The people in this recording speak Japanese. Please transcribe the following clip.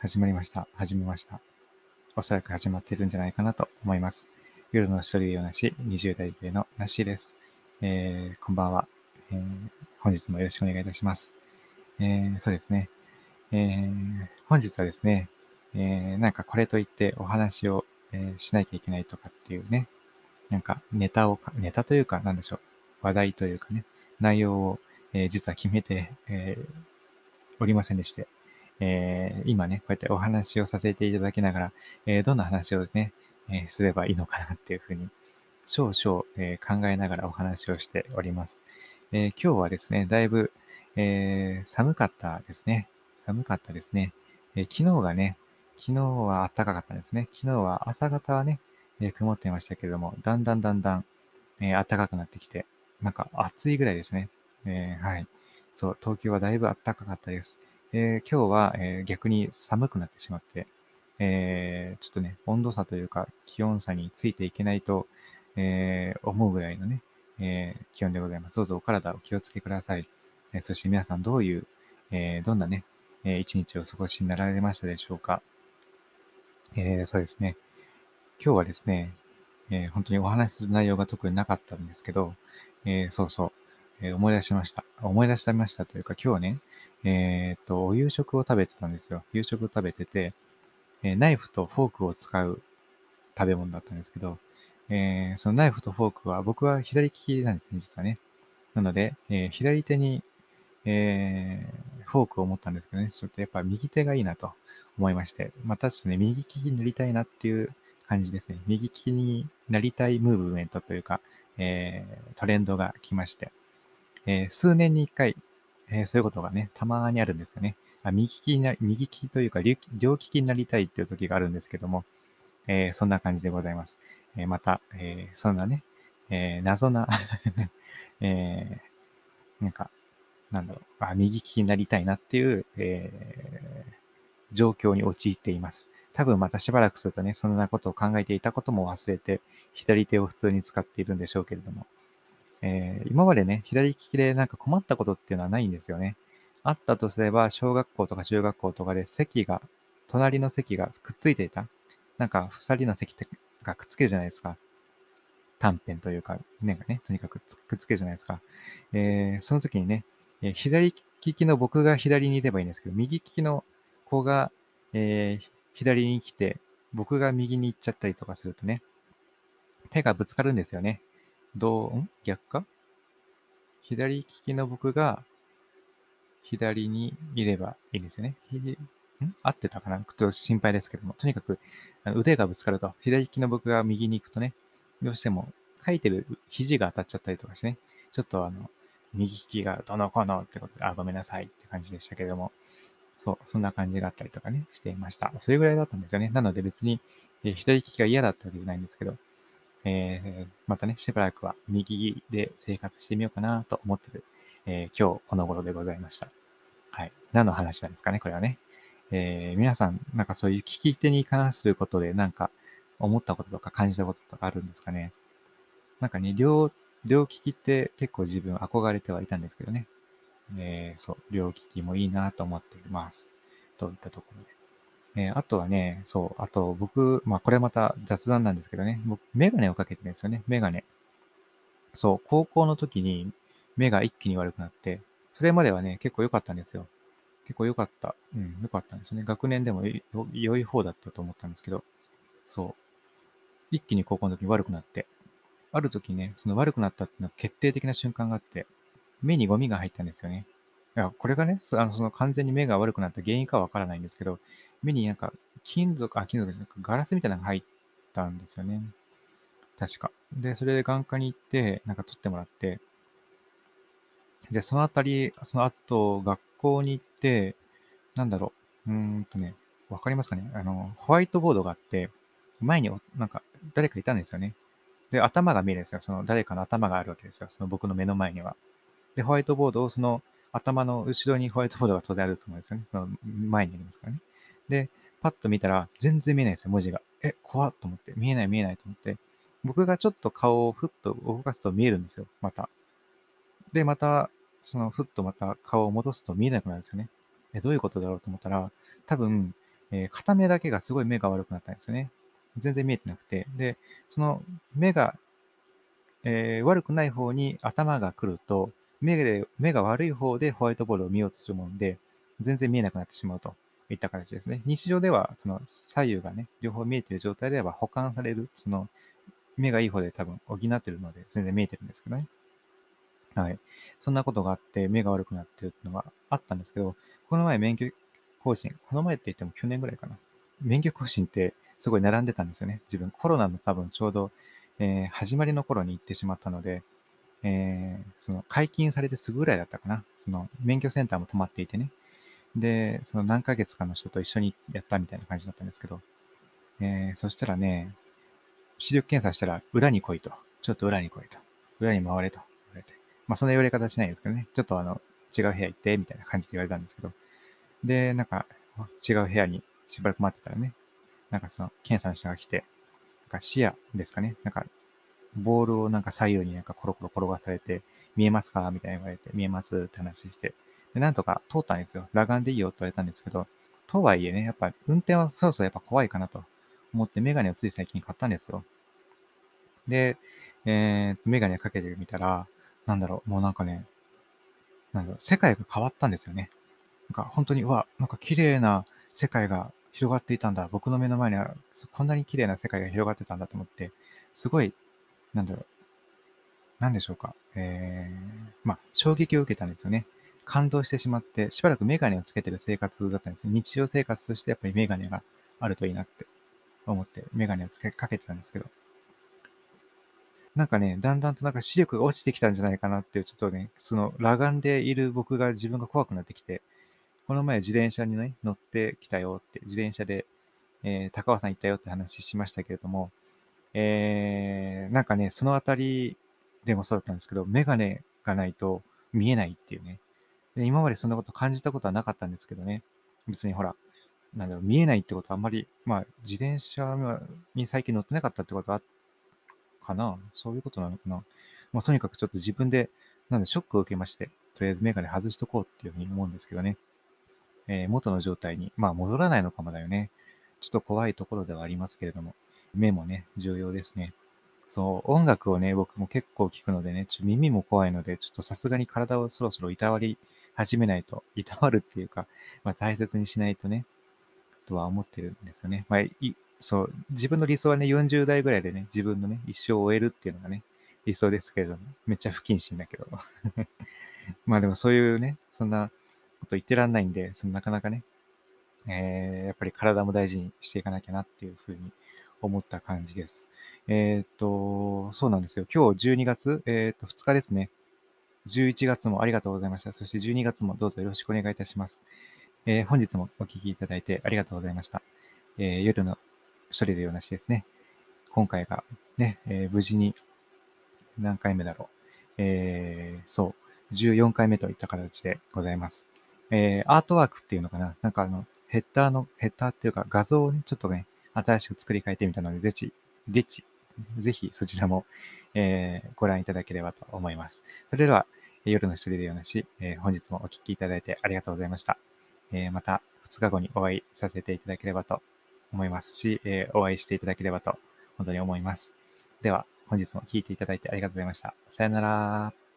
始まりました。始めました。おそらく始まっているんじゃないかなと思います。夜の一人用なし、20代系のなしです。えー、こんばんは、えー。本日もよろしくお願いいたします。えー、そうですね。えー、本日はですね、えー、なんかこれといってお話を、えーしなきゃいけないとかっていうね、なんかネタを、ネタというか、なんでしょう、話題というかね、内容を、えー実は決めて、えーおりませんでして、えー今ね、こうやってお話をさせていただきながら、えーどんな話をね、えーすればいいのかなっていうふうに、少々、え考えながらお話をしております。え今日はですね、だいぶ、え寒かったですね。寒かったですね。え昨日がね、昨日は暖かかったですね。昨日は朝方はね、え曇ってましたけれども、だんだんだんだん、え暖かくなってきて、なんか暑いぐらいですね。えーはい。そう、東京はだいぶ暖かかったです。えー今日は、えー逆に寒くなってしまって、えーちょっとね、温度差というか気温差についていけないと、え思うぐらいのね、え気温でございます。どうぞお体お気をつけください。えそして皆さんどういう、えどんなね、えー一日をお過ごしになられましたでしょうか。えそうですね。今日はですね、え本当にお話しする内容が特になかったんですけど、えそうそう、え思い出しました。思い出しましたというか、今日はね、えーっと、お夕食を食べてたんですよ。夕食を食べてて、えーナイフとフォークを使う食べ物だったんですけど、えーそのナイフとフォークは、僕は左利きなんですね、実はね。なので、え左手に、えフォークを持ったんですけどね、ちょっとやっぱ右手がいいなと思いまして、またちょっとね、右利きになりたいなっていう感じですね。右利きになりたいムーブメントというか、えトレンドが来まして、え数年に一回、えーそういうことがね、たまにあるんですよね。あ右利きな、右利きというか、両利きになりたいっていう時があるんですけども、えーそんな感じでございます。えーまた、えーそんなね、え謎な、えなんか、なんだろう、あ、右利きになりたいなっていう、え状況に陥っています。多分またしばらくするとね、そんなことを考えていたことも忘れて、左手を普通に使っているんでしょうけれども、えー今までね、左利きでなんか困ったことっていうのはないんですよね。あったとすれば、小学校とか中学校とかで席が、隣の席がくっついていた。なんか、二人の席がくっつけるじゃないですか。短辺というか、面がね、とにかくくっつけるじゃないですか。えーその時にね、えー左利きの僕が左にいればいいんですけど、右利きの子が、えー左に来て、僕が右に行っちゃったりとかするとね、手がぶつかるんですよね。どう、ん？逆か？左利きの僕が左にいればいいんですよね。ひん？合ってたかな？ちょっと心配ですけども。とにかく、腕がぶつかると、左利きの僕が右に行くとね、どうしても書いてる肘が当たっちゃったりとかしてね、ちょっとあの、右利きがどのこのってことで、あ、ごめんなさいって感じでしたけども、そう、そんな感じがあったりとかね、していました。それぐらいだったんですよね。なので別に、え左利きが嫌だったわけじゃないんですけど、えーまたね、しばらくは右で生活してみようかなと思ってる、えー今日この頃でございました。はい。何の話なんですかね、これはね。えー皆さん、なんかそういう聞き手に関することで、なんか思ったこととか感じたこととかあるんですかね。なんかね、両、両利きって結構自分憧れてはいたんですけどね。えーそう、両利きもいいなと思っています。といったところで。えーあとはね、そう、あと僕、まあこれまた雑談なんですけどね、僕、メガネをかけてるんですよね、メガネ。そう、高校の時に目が一気に悪くなって、それまではね、結構良かったんですよ。結構良かった。うん、良かったんですよね。学年でも良い方だったと思ったんですけど、そう。一気に高校の時に悪くなって、ある時ね、その悪くなったっていうのは決定的な瞬間があって、目にゴミが入ったんですよね。いや、これがね、あのその完全に目が悪くなった原因かはわからないんですけど、目になんか金属、あ、金属じゃなくガラスみたいなのが入ったんですよね。確か。で、それで眼科に行って、なんか取ってもらって、で、そのあたり、その後、学校に行って、なんだろう、うーんとね、わかりますかねあの、ホワイトボードがあって、前になんか誰かいたんですよね。で、頭が見えるんですよ。その誰かの頭があるわけですよ。その僕の目の前には。で、ホワイトボードをその頭の後ろにホワイトボードが当然あると思うんですよね。その前にありますからね。で、パッと見たら全然見えないんですよ、文字が。え、怖っと思って。見えない見えないと思って。僕がちょっと顔をふっと動かすと見えるんですよ、また。で、また、そのふっとまた顔を戻すと見えなくなるんですよね。え、どういうことだろうと思ったら、多分、えー片目だけがすごい目が悪くなったんですよね。全然見えてなくて。で、その目が、えー悪くない方に頭が来ると、目で目が悪い方でホワイトボードを見ようとするもので、全然見えなくなってしまうといった形ですね。日常では、その左右がね、両方見えている状態では保管される、その目がいい方で多分補ってるので、全然見えてるんですけどね。はい。そんなことがあって、目が悪くなってるっていうのがあったんですけど、この前免許更新、この前って言っても去年ぐらいかな。免許更新ってすごい並んでたんですよね。自分、コロナの多分ちょうど、えー始まりの頃に行ってしまったので、えーその解禁されてすぐぐらいだったかな。その免許センターも止まっていてね。で、その何ヶ月かの人と一緒にやったみたいな感じだったんですけど、えーそしたらね、視力検査したら裏に来いと。ちょっと裏に来いと。裏に回れと言われて。まあそんな言われ方しないんですけどね。ちょっとあの、違う部屋行って、みたいな感じで言われたんですけど。で、なんか、違う部屋にしばらく待ってたらね、なんかその、検査の人が来て、なんか視野ですかね。なんか、ボールをなんか左右になんかコロコロ転がされて、見えますか？みたいに言われて、見えますって話して。で、なんとか通ったんですよ。裸眼でいいよって言われたんですけど、とはいえね、やっぱ運転はそろそろやっぱ怖いかなと思ってメガネをつい最近買ったんですよ。で、えー、とメガネかけてみたら、なんだろう、もうなんかね、なんだろう、世界が変わったんですよね。なんか本当に、うわ、なんか綺麗な世界が広がっていたんだ。僕の目の前にはこんなに綺麗な世界が広がってたんだと思って、すごい、なんだろう、なんでしょうか。えー、まあ、衝撃を受けたんですよね。感動してしまって、しばらくメガネをつけてる生活だったんですね。日常生活としてやっぱりメガネがあるといいなって思って、メガネをつけかけてたんですけど、なんかね、だんだんとなんか視力が落ちてきたんじゃないかなっていう、ちょっとね、その裸眼でいる僕が自分が怖くなってきて、この前自転車にね、乗ってきたよって、自転車で、えー高尾山行ったよって話しましたけれども、えー、なんかね、そのあたりでもそうだったんですけど、メガネがないと見えないっていうね。で今までそんなこと感じたことはなかったんですけどね。別にほら、なんだろう、見えないってことはあんまり、まあ、自転車に最近乗ってなかったってことはかなそういうことなのかなもうとにかくちょっと自分で、なんでショックを受けまして、とりあえずメガネ外しとこうっていうふうに思うんですけどね。えー元の状態に、まあ戻らないのかもだよね。ちょっと怖いところではありますけれども、目もね、重要ですね。そう、音楽をね、僕も結構聞くのでね、ちょ耳も怖いので、ちょっとさすがに体をそろそろいたわり始めないと、いたわるっていうか、まあ大切にしないとね、とは思ってるんですよね。まあ、いそう、自分の理想はね、40代ぐらいでね、自分のね、一生を終えるっていうのがね、理想ですけれども、めっちゃ不謹慎だけど。まあでもそういうね、そんなこと言ってらんないんで、そのなかなかね、えーやっぱり体も大事にしていかなきゃなっていうふうに思った感じです。えーっと、そうなんですよ。今日12月、えーっと、2日ですね。11月もありがとうございました。そして12月もどうぞよろしくお願いいたします。えー本日もお聞きいただいてありがとうございました。え夜の一人でよなしですね。今回がね、え無事に何回目だろう。えそう、14回目といった形でございます。えアートワークっていうのかななんかあの、ヘッダーの、ヘッダーっていうか画像をね、ちょっとね、新しく作り変えてみたので、ぜひ、ぜひ、ぜひそちらも、えーご覧いただければと思います。それでは、夜の一人でよなし、えー本日もお聞きいただいてありがとうございました。えーまた2日後にお会いさせていただければと思いますし、えお会いしていただければと本当に思います。では、本日も聞いていただいてありがとうございました。さよなら。